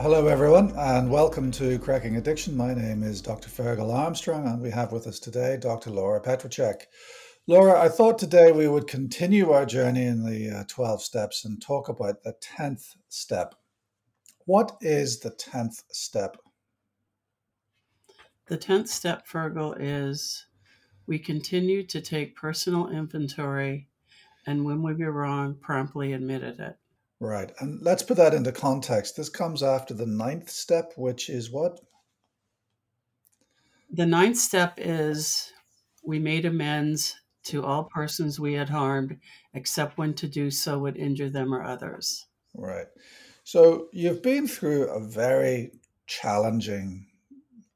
Hello, everyone, and welcome to Cracking Addiction. My name is Dr. Fergal Armstrong, and we have with us today Dr. Laura Petracek. Laura, I thought today we would continue our journey in the uh, 12 steps and talk about the 10th step. What is the 10th step? The 10th step, Fergal, is we continue to take personal inventory and when we were wrong, promptly admitted it. Right. And let's put that into context. This comes after the ninth step, which is what? The ninth step is we made amends to all persons we had harmed, except when to do so would injure them or others. Right. So you've been through a very challenging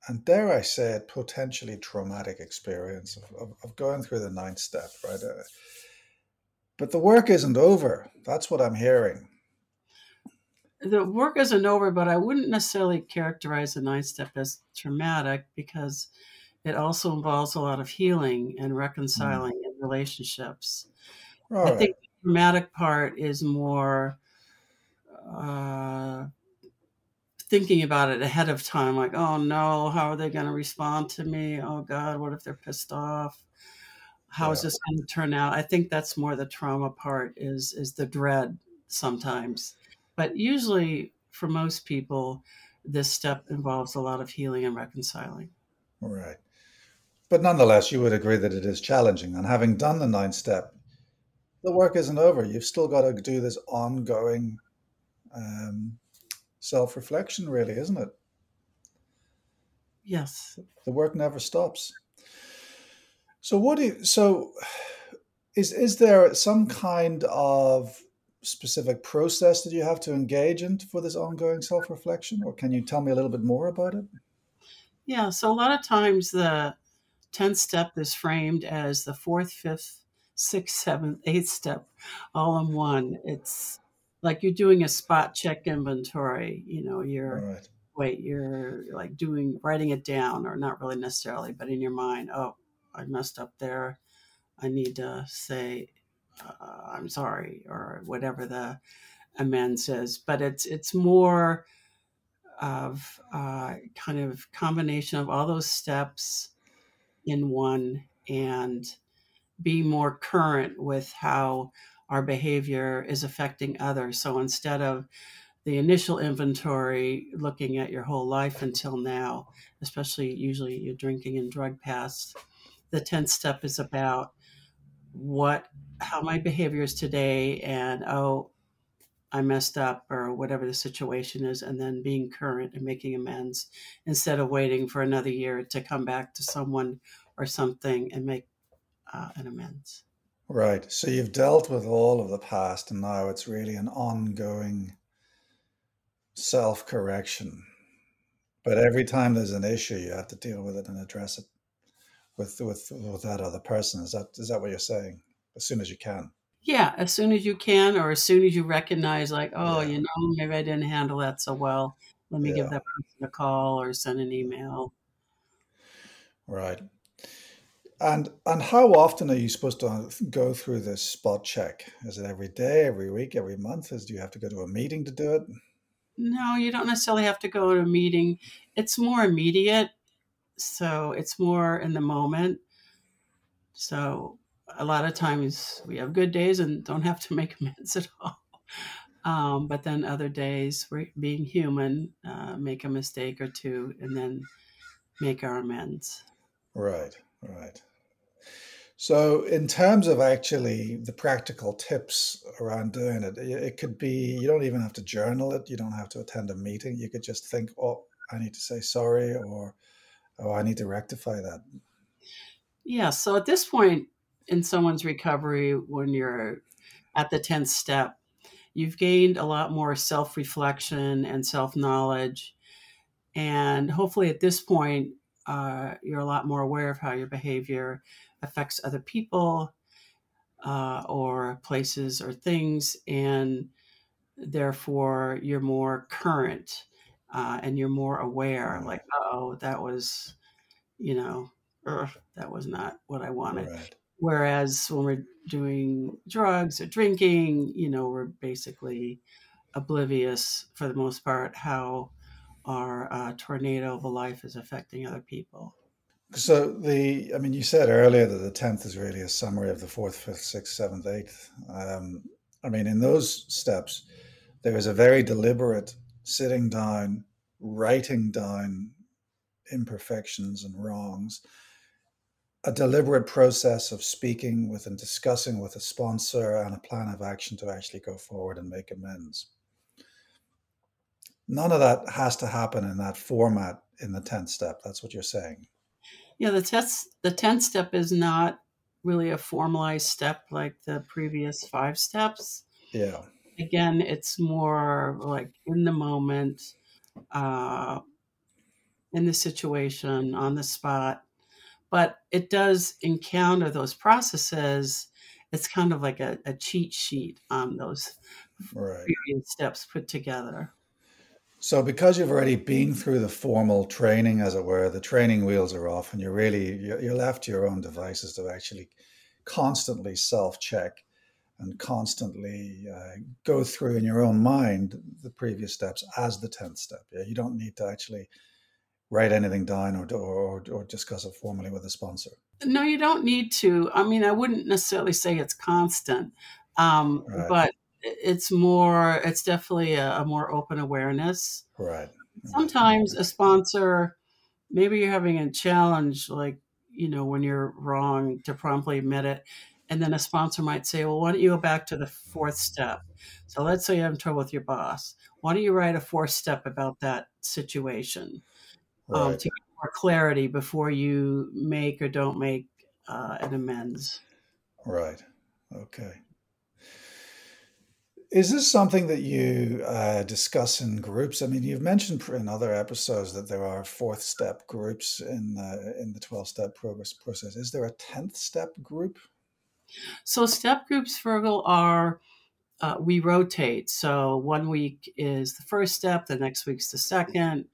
and dare I say it, potentially traumatic experience of, of, of going through the ninth step, right? Uh, but the work isn't over. That's what I'm hearing. The work isn't over, but I wouldn't necessarily characterize the ninth step as traumatic because it also involves a lot of healing and reconciling mm. in relationships. All I right. think the traumatic part is more uh, thinking about it ahead of time, like, oh no, how are they going to respond to me? Oh God, what if they're pissed off? How yeah. is this going to turn out? I think that's more the trauma part is is the dread sometimes, but usually for most people, this step involves a lot of healing and reconciling. Right. But nonetheless, you would agree that it is challenging. And having done the ninth step, the work isn't over. You've still got to do this ongoing um, self reflection, really, isn't it? Yes. The work never stops. So, what do you, so is, is there some kind of specific process that you have to engage in for this ongoing self reflection, or can you tell me a little bit more about it? Yeah, so a lot of times the 10th step is framed as the fourth, fifth, sixth, seventh, eighth step all in one. It's like you're doing a spot check inventory. You know, you're right. wait, you're like doing writing it down, or not really necessarily, but in your mind, oh, I messed up there. I need to say uh, I'm sorry, or whatever the amends is. But it's it's more of uh, kind of combination of all those steps in one and be more current with how our behavior is affecting others. So instead of the initial inventory, looking at your whole life until now, especially usually your drinking and drug past, the 10th step is about what, how my behavior is today and, oh, I messed up or whatever the situation is, and then being current and making amends instead of waiting for another year to come back to someone or something and make uh, an amends. Right. So you've dealt with all of the past, and now it's really an ongoing self correction. But every time there's an issue, you have to deal with it and address it with with with that other person. Is that is that what you're saying? As soon as you can. Yeah, as soon as you can, or as soon as you recognize, like, oh, yeah. you know, maybe I didn't handle that so well. Let me yeah. give that person a call or send an email. Right. And and how often are you supposed to uh, go through this spot check? Is it every day, every week, every month? Is do you have to go to a meeting to do it? No, you don't necessarily have to go to a meeting. It's more immediate, so it's more in the moment. So a lot of times we have good days and don't have to make amends at all. Um, but then other days, we're being human, uh, make a mistake or two, and then make our amends. Right, right. So, in terms of actually the practical tips around doing it, it could be you don't even have to journal it. You don't have to attend a meeting. You could just think, oh, I need to say sorry, or oh, I need to rectify that. Yeah. So, at this point in someone's recovery, when you're at the 10th step, you've gained a lot more self reflection and self knowledge. And hopefully, at this point, uh, you're a lot more aware of how your behavior affects other people uh, or places or things, and therefore you're more current uh, and you're more aware. Like, oh, that was, you know, that was not what I wanted. Right. Whereas when we're doing drugs or drinking, you know, we're basically oblivious for the most part how our uh, tornado of a life is affecting other people. So the, I mean, you said earlier that the tenth is really a summary of the fourth, fifth, sixth, seventh, eighth. Um, I mean, in those steps, there is a very deliberate sitting down, writing down imperfections and wrongs, a deliberate process of speaking with and discussing with a sponsor and a plan of action to actually go forward and make amends. None of that has to happen in that format in the 10th step. That's what you're saying. Yeah, the test the 10th step is not really a formalized step like the previous five steps. Yeah. Again, it's more like in the moment, uh, in the situation, on the spot. But it does encounter those processes. It's kind of like a, a cheat sheet on those right. steps put together. So, because you've already been through the formal training, as it were, the training wheels are off, and you're really you're left to your own devices to actually constantly self-check and constantly uh, go through in your own mind the previous steps as the tenth step. Yeah, you don't need to actually write anything down or or, or discuss it formally with a sponsor. No, you don't need to. I mean, I wouldn't necessarily say it's constant, um, right. but it's more it's definitely a, a more open awareness right sometimes a sponsor maybe you're having a challenge like you know when you're wrong to promptly admit it and then a sponsor might say well why don't you go back to the fourth step so let's say you have trouble with your boss why don't you write a fourth step about that situation um, right. um, to get more clarity before you make or don't make uh, an amends right okay is this something that you uh, discuss in groups? I mean, you've mentioned in other episodes that there are fourth step groups in uh, in the twelve step progress process. Is there a tenth step group? So step groups, Fergal, are uh, we rotate. So one week is the first step, the next week's the second,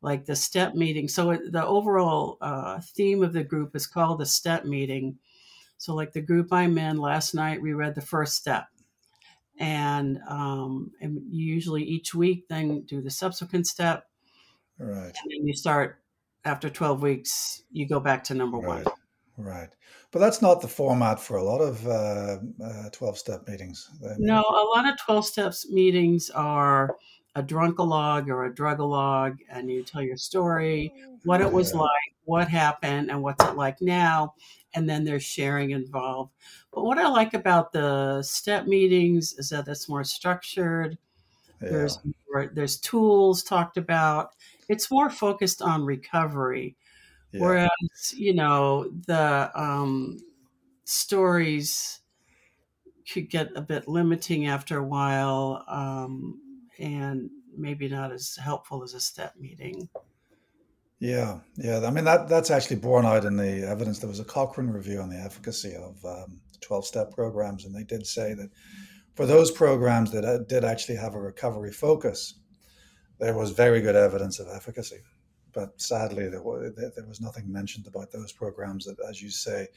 like the step meeting. So the overall uh, theme of the group is called the step meeting. So, like the group I'm in last night, we read the first step and um, and usually each week then do the subsequent step right and then you start after 12 weeks you go back to number right. one right but that's not the format for a lot of uh, uh, 12 step meetings no a lot of 12 steps meetings are a drunkalog or a drugalog and you tell your story what it was yeah. like what happened and what's it like now and then there's sharing involved. But what I like about the step meetings is that it's more structured. Yeah. There's more, there's tools talked about. It's more focused on recovery, yeah. whereas you know the um, stories could get a bit limiting after a while, um, and maybe not as helpful as a step meeting. Yeah, yeah. I mean that that's actually borne out in the evidence. There was a Cochrane review on the efficacy of um, twelve-step programs, and they did say that for those programs that uh, did actually have a recovery focus, there was very good evidence of efficacy. But sadly, there was, there was nothing mentioned about those programs that, as you say,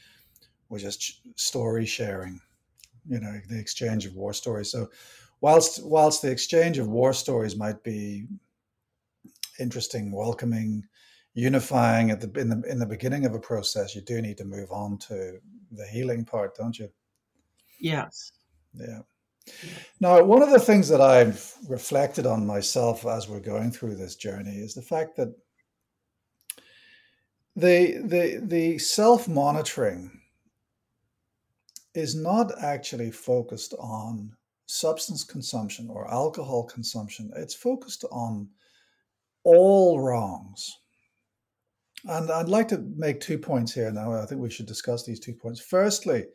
were just story sharing. You know, the exchange of war stories. So, whilst whilst the exchange of war stories might be interesting, welcoming unifying at the in the in the beginning of a process, you do need to move on to the healing part, don't you? Yes. Yeah. Now, one of the things that I've reflected on myself as we're going through this journey is the fact that the the the self monitoring is not actually focused on substance consumption or alcohol consumption. It's focused on all wrongs and I'd like to make two points here now. I think we should discuss these two points. Firstly,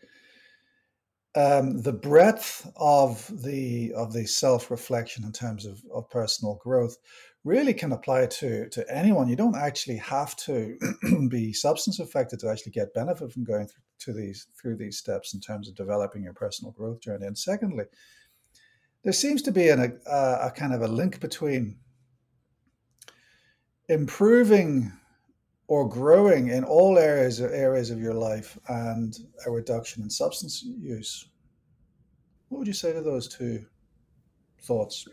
um, the breadth of the of the self reflection in terms of, of personal growth really can apply to to anyone. You don't actually have to be substance affected to actually get benefit from going through to these through these steps in terms of developing your personal growth journey. And secondly, there seems to be an, a, a kind of a link between improving or growing in all areas areas of your life and a reduction in substance use. What would you say to those two thoughts?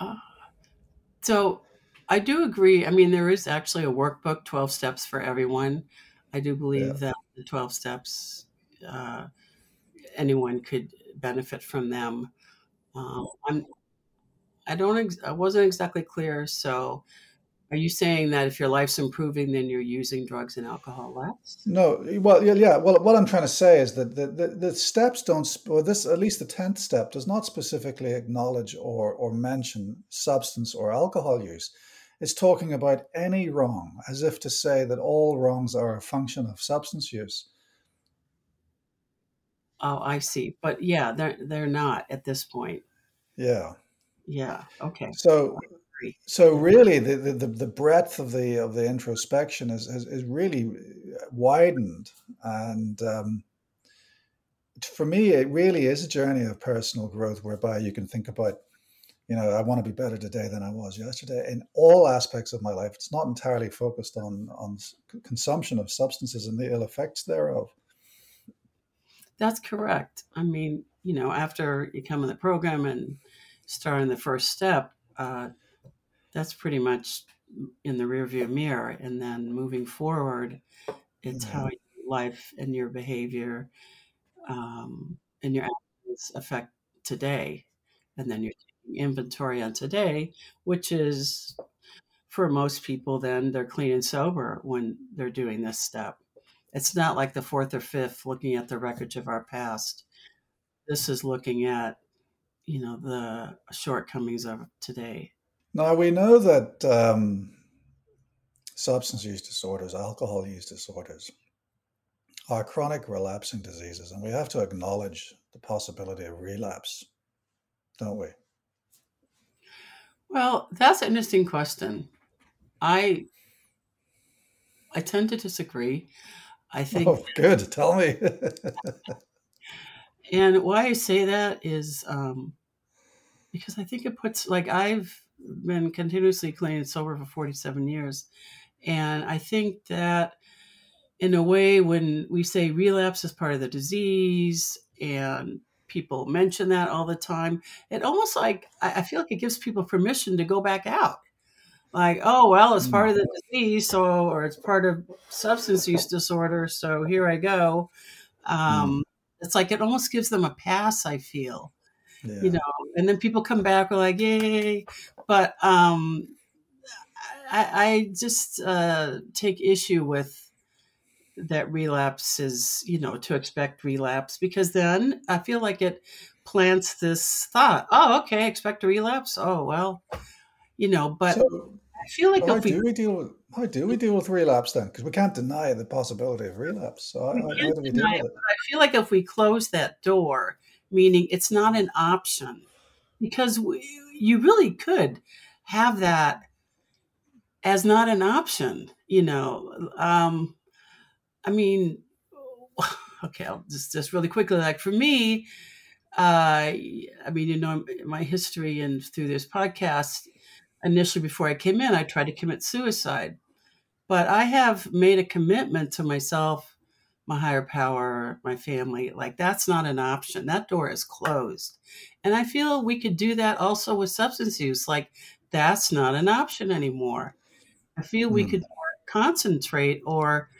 Uh, so I do agree. I mean, there is actually a workbook, 12 Steps for Everyone. I do believe Yeah. that the 12 steps, uh, anyone could benefit from them. Um, I'm, I don't, ex- I wasn't exactly clear. So are you saying that if your life's improving, then you're using drugs and alcohol less? No, well, yeah, yeah. Well, what I'm trying to say is that the, the, the steps don't, or this, at least the 10th step, does not specifically acknowledge or, or mention substance or alcohol use. It's talking about any wrong, as if to say that all wrongs are a function of substance use. Oh, I see. But yeah, they're, they're not at this point. Yeah. Yeah. Okay. So, so really, the, the, the breadth of the of the introspection is is, is really widened, and um, for me, it really is a journey of personal growth, whereby you can think about, you know, I want to be better today than I was yesterday in all aspects of my life. It's not entirely focused on on consumption of substances and the ill effects thereof. That's correct. I mean, you know, after you come in the program and start in the first step, uh, that's pretty much in the rearview mirror. And then moving forward, it's Yeah. how your life and your behavior um, and your actions affect today. And then you're taking inventory on today, which is for most people, then they're clean and sober when they're doing this step. It's not like the fourth or fifth looking at the wreckage of our past. This is looking at, you know, the shortcomings of today. Now we know that um, substance use disorders, alcohol use disorders, are chronic relapsing diseases, and we have to acknowledge the possibility of relapse, don't we? Well, that's an interesting question. I I tend to disagree. I think, Oh, good. Tell me. and why I say that is um, because I think it puts like I've been continuously clean and sober for 47 years, and I think that in a way when we say relapse is part of the disease and people mention that all the time it almost like i feel like it gives people permission to go back out. Like oh well it's part Mm, of the disease so or it's part of substance use disorder so here i go. Mm, um, it's like it almost gives them a pass i feel you know and then people come back we're like yay but um, I, I just uh, take issue with that relapse is, you know, to expect relapse because then I feel like it plants this thought, oh, okay, expect a relapse. Oh, well, you know, but So I feel like how if we, do we deal with how do we deal with relapse then? Because we can't deny the possibility of relapse. So how, we how how can't do we deal deny with it, it? but I feel like if we close that door, meaning it's not an option, because we, you really could have that as not an option, you know. Um, I mean, okay, I'll just, just really quickly, like for me, uh, I mean, you know, my history and through this podcast, initially before I came in, I tried to commit suicide. But I have made a commitment to myself, my higher power, my family. Like, that's not an option. That door is closed. And I feel we could do that also with substance use. Like, that's not an option anymore. I feel we Mm, could concentrate or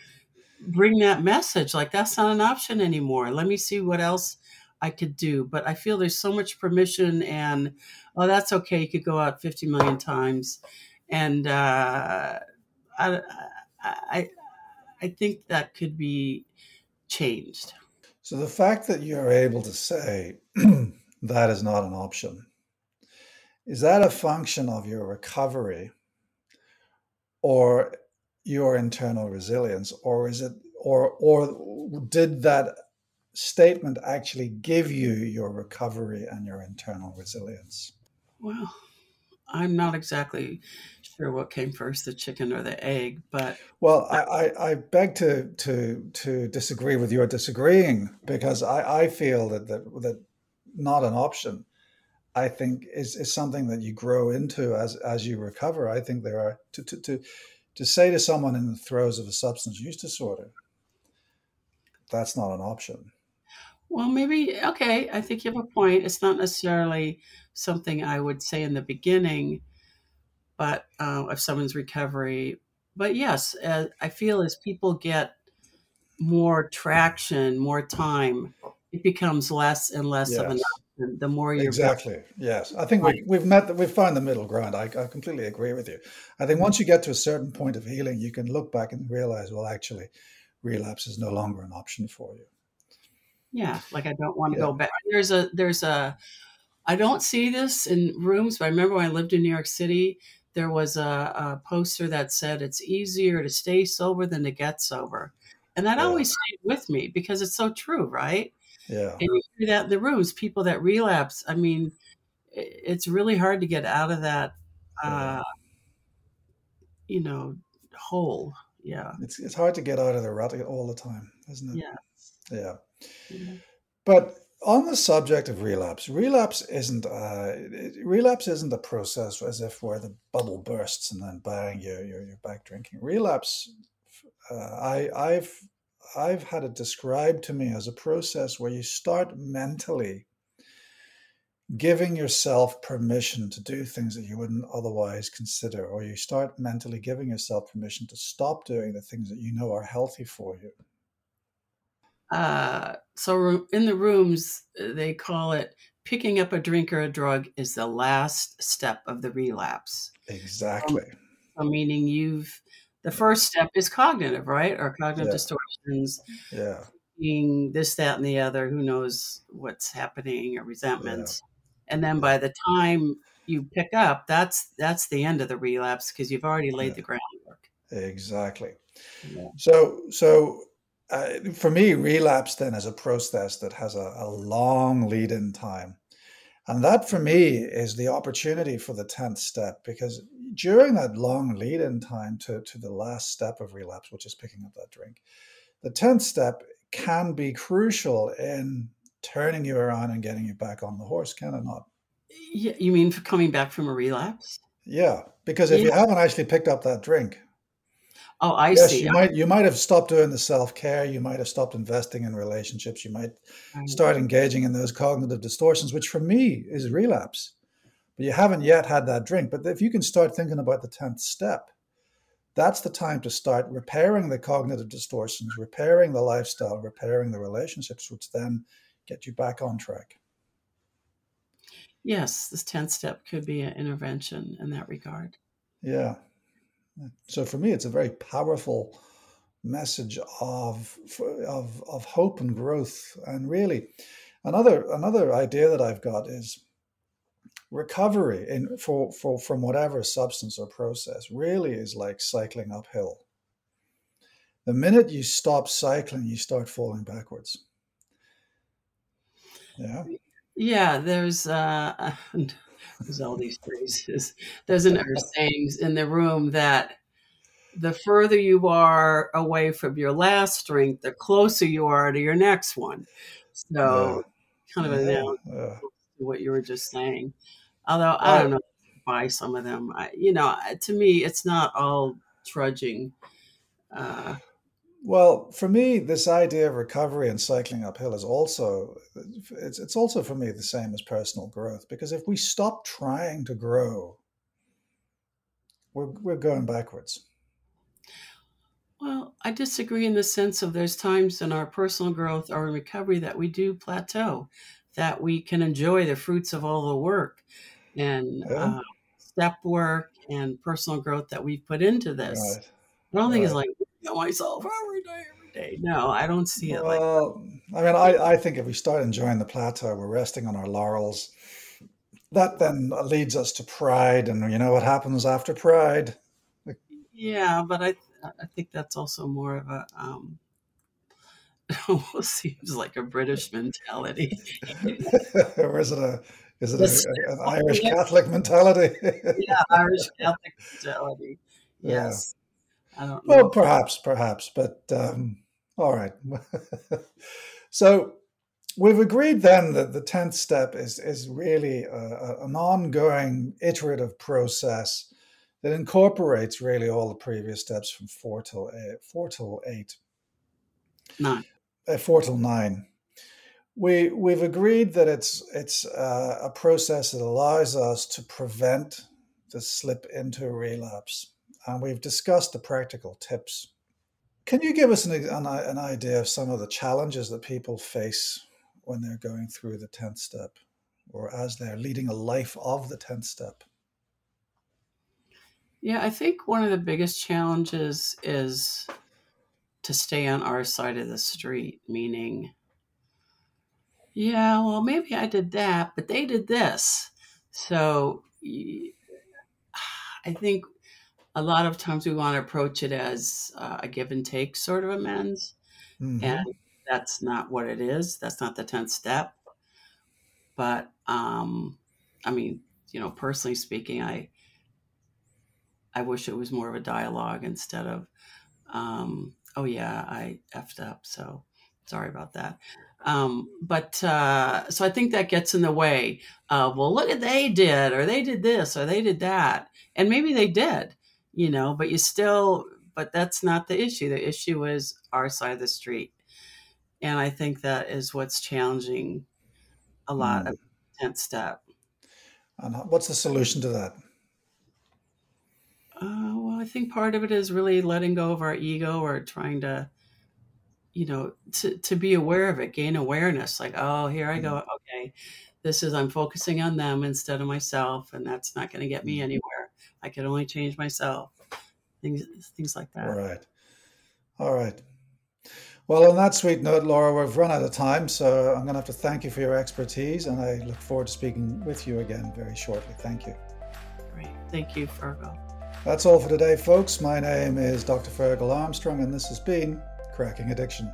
bring that message like that's not an option anymore let me see what else i could do but i feel there's so much permission and oh that's okay you could go out 50 million times and uh, I, I i think that could be changed So the fact that you're able to say that is not an option, is that a function of your recovery or your internal resilience, or is it or or did that statement actually give you your recovery and your internal resilience? well i'm not exactly sure what came first the chicken or the egg but Well, I, I, I beg to, to to disagree with your disagreeing because I, I feel that, that that not an option I think is, is something that you grow into as as you recover. I think there are to to to, to say to someone in the throes of a substance use disorder, that's not an option. Well, maybe, okay, I think you have a point. It's not necessarily something I would say in the beginning, but uh, of someone's recovery. But yes, uh, I feel as people get more traction, more time, it becomes less and less of an option. The more you're Exactly. Yes. I think we, we've met, the, we've found the middle ground. I, I completely agree with you. I think once you get to a certain point of healing, you can look back and realize, well, actually, relapse is no longer an option for you. Yeah, like I don't want to Yeah. go back. There's a there's a I don't see this in rooms, but I remember when I lived in New York City, there was a, a poster that said it's easier to stay sober than to get sober. And that Yeah. always stayed with me because it's so true, right? Yeah. And you hear that in the rooms, people that relapse. I mean, it's really hard to get out of that Yeah. uh, you know, hole. Yeah. It's, it's hard to get out of the rut all the time, isn't it? Yeah. Yeah. But on the subject of relapse, relapse isn't uh, relapse isn't a process as if where the bubble bursts and then bang you're you're, you're back drinking. Relapse, uh, I I've I've had it described to me as a process where you start mentally giving yourself permission to do things that you wouldn't otherwise consider, or you start mentally giving yourself permission to stop doing the things that you know are healthy for you. Uh, so in the rooms, uh, they call it picking up a drink or a drug is the last step of the relapse. Exactly. So meaning you've the first step is cognitive, right? Or cognitive Yeah. distortions, Yeah. being this, that, and the other. Who knows what's happening or resentments. And then by the time you pick up, that's that's the end of the relapse because you've already laid Yeah. the groundwork. Exactly. Yeah. So, so uh, for me, relapse then is a process that has a, a long lead-in time, and that for me is the opportunity for the tenth step because during that long lead-in time to to the last step of relapse, which is picking up that drink, the tenth step can be crucial in turning you around and getting you back on the horse, can it not? Yeah, you mean for coming back from a relapse? Yeah, because if you haven't actually picked up that drink, Oh, I yes, see. you might you might have stopped doing the self-care, you might have stopped investing in relationships, you might start engaging in those cognitive distortions, which for me is relapse. But you haven't yet had that drink. But if you can start thinking about the 10th step, that's the time to start repairing the cognitive distortions, repairing the lifestyle, repairing the relationships, which then get you back on track. Yes, this 10th step could be an intervention in that regard. Yeah. So for me, it's a very powerful message of of of hope and growth. And really, another another idea that I've got is recovery in for, for from whatever substance or process really is like cycling uphill. The minute you stop cycling, you start falling backwards. Yeah. Yeah, there's uh there's all these phrases. There's an sayings in the room that the further you are away from your last drink, the closer you are to your next one. Yeah. So kind of Yeah. yeah. what you were just saying. Although I I, don't know, buy some of them. I, you know, to me, it's not all trudging. Uh, Well, for me, this idea of recovery and cycling uphill is also it's it's also for me the same as personal growth because if we stop trying to grow, we're we're going backwards. well, I disagree in the sense of there's times in our personal growth or in recovery that we do plateau, that we can enjoy the fruits of all the work and Yeah. uh, step work and personal growth that we've put into this. Right. I don't think it's like "Know myself every day, every day. No, I don't see it like that. Well, I mean, I, I think if we start enjoying the plateau, we're resting on our laurels. That then leads us to pride, and you know what happens after pride? Yeah, but I I think that's also more of a um, almost seems like a British mentality. or is it a is it a, an Irish Catholic mentality? yeah, Irish Catholic mentality. Yeah. Yes, I don't Well, know. perhaps, perhaps, but um, all right. so we've agreed then that the tenth step is is really a, a- an ongoing iterative process that incorporates really all the previous steps from four till eight, four till eight, Nine. uh, four till nine. We we've agreed that it's it's uh, a process that allows us to prevent the slip into relapse, and we've discussed the practical tips. Can you give us an, an, an idea of some of the challenges that people face when they're going through the tenth step, or as they're leading a life of the tenth step? Yeah, I think one of the biggest challenges is to stay on our side of the street, meaning yeah, well, maybe I did that, but they did this. So I think a lot of times we want to approach it as uh, a give and take sort of amends. Mm-hmm. And that's not what it is. That's not the 10th step. But um, I mean, you know, personally speaking, I I wish it was more of a dialogue instead of, um, oh yeah, I effed up. So sorry about that. Um, but uh, so I think that gets in the way of, well, look at they did, or they did this, or they did that. And maybe they did, you know, but you still, but that's not the issue. The issue is our side of the street. And I think that is what's challenging a lot mm. of 10th step. And what's the solution to that? Uh, well, I think part of it is really letting go of our ego or trying to you know to, to be aware of it gain awareness like oh here i go mm-hmm. okay this is i'm focusing on them instead of myself and that's not going to get me mm-hmm. anywhere i can only change myself. Things things like that. All right. All right. Well on that sweet note laura we've run out of time so i'm going to have to thank you for your expertise and i look forward to speaking with you again very shortly. Thank you. Great. Thank you fergal. That's all for today folks. My name is dr fergal armstrong and this has been cracking addiction.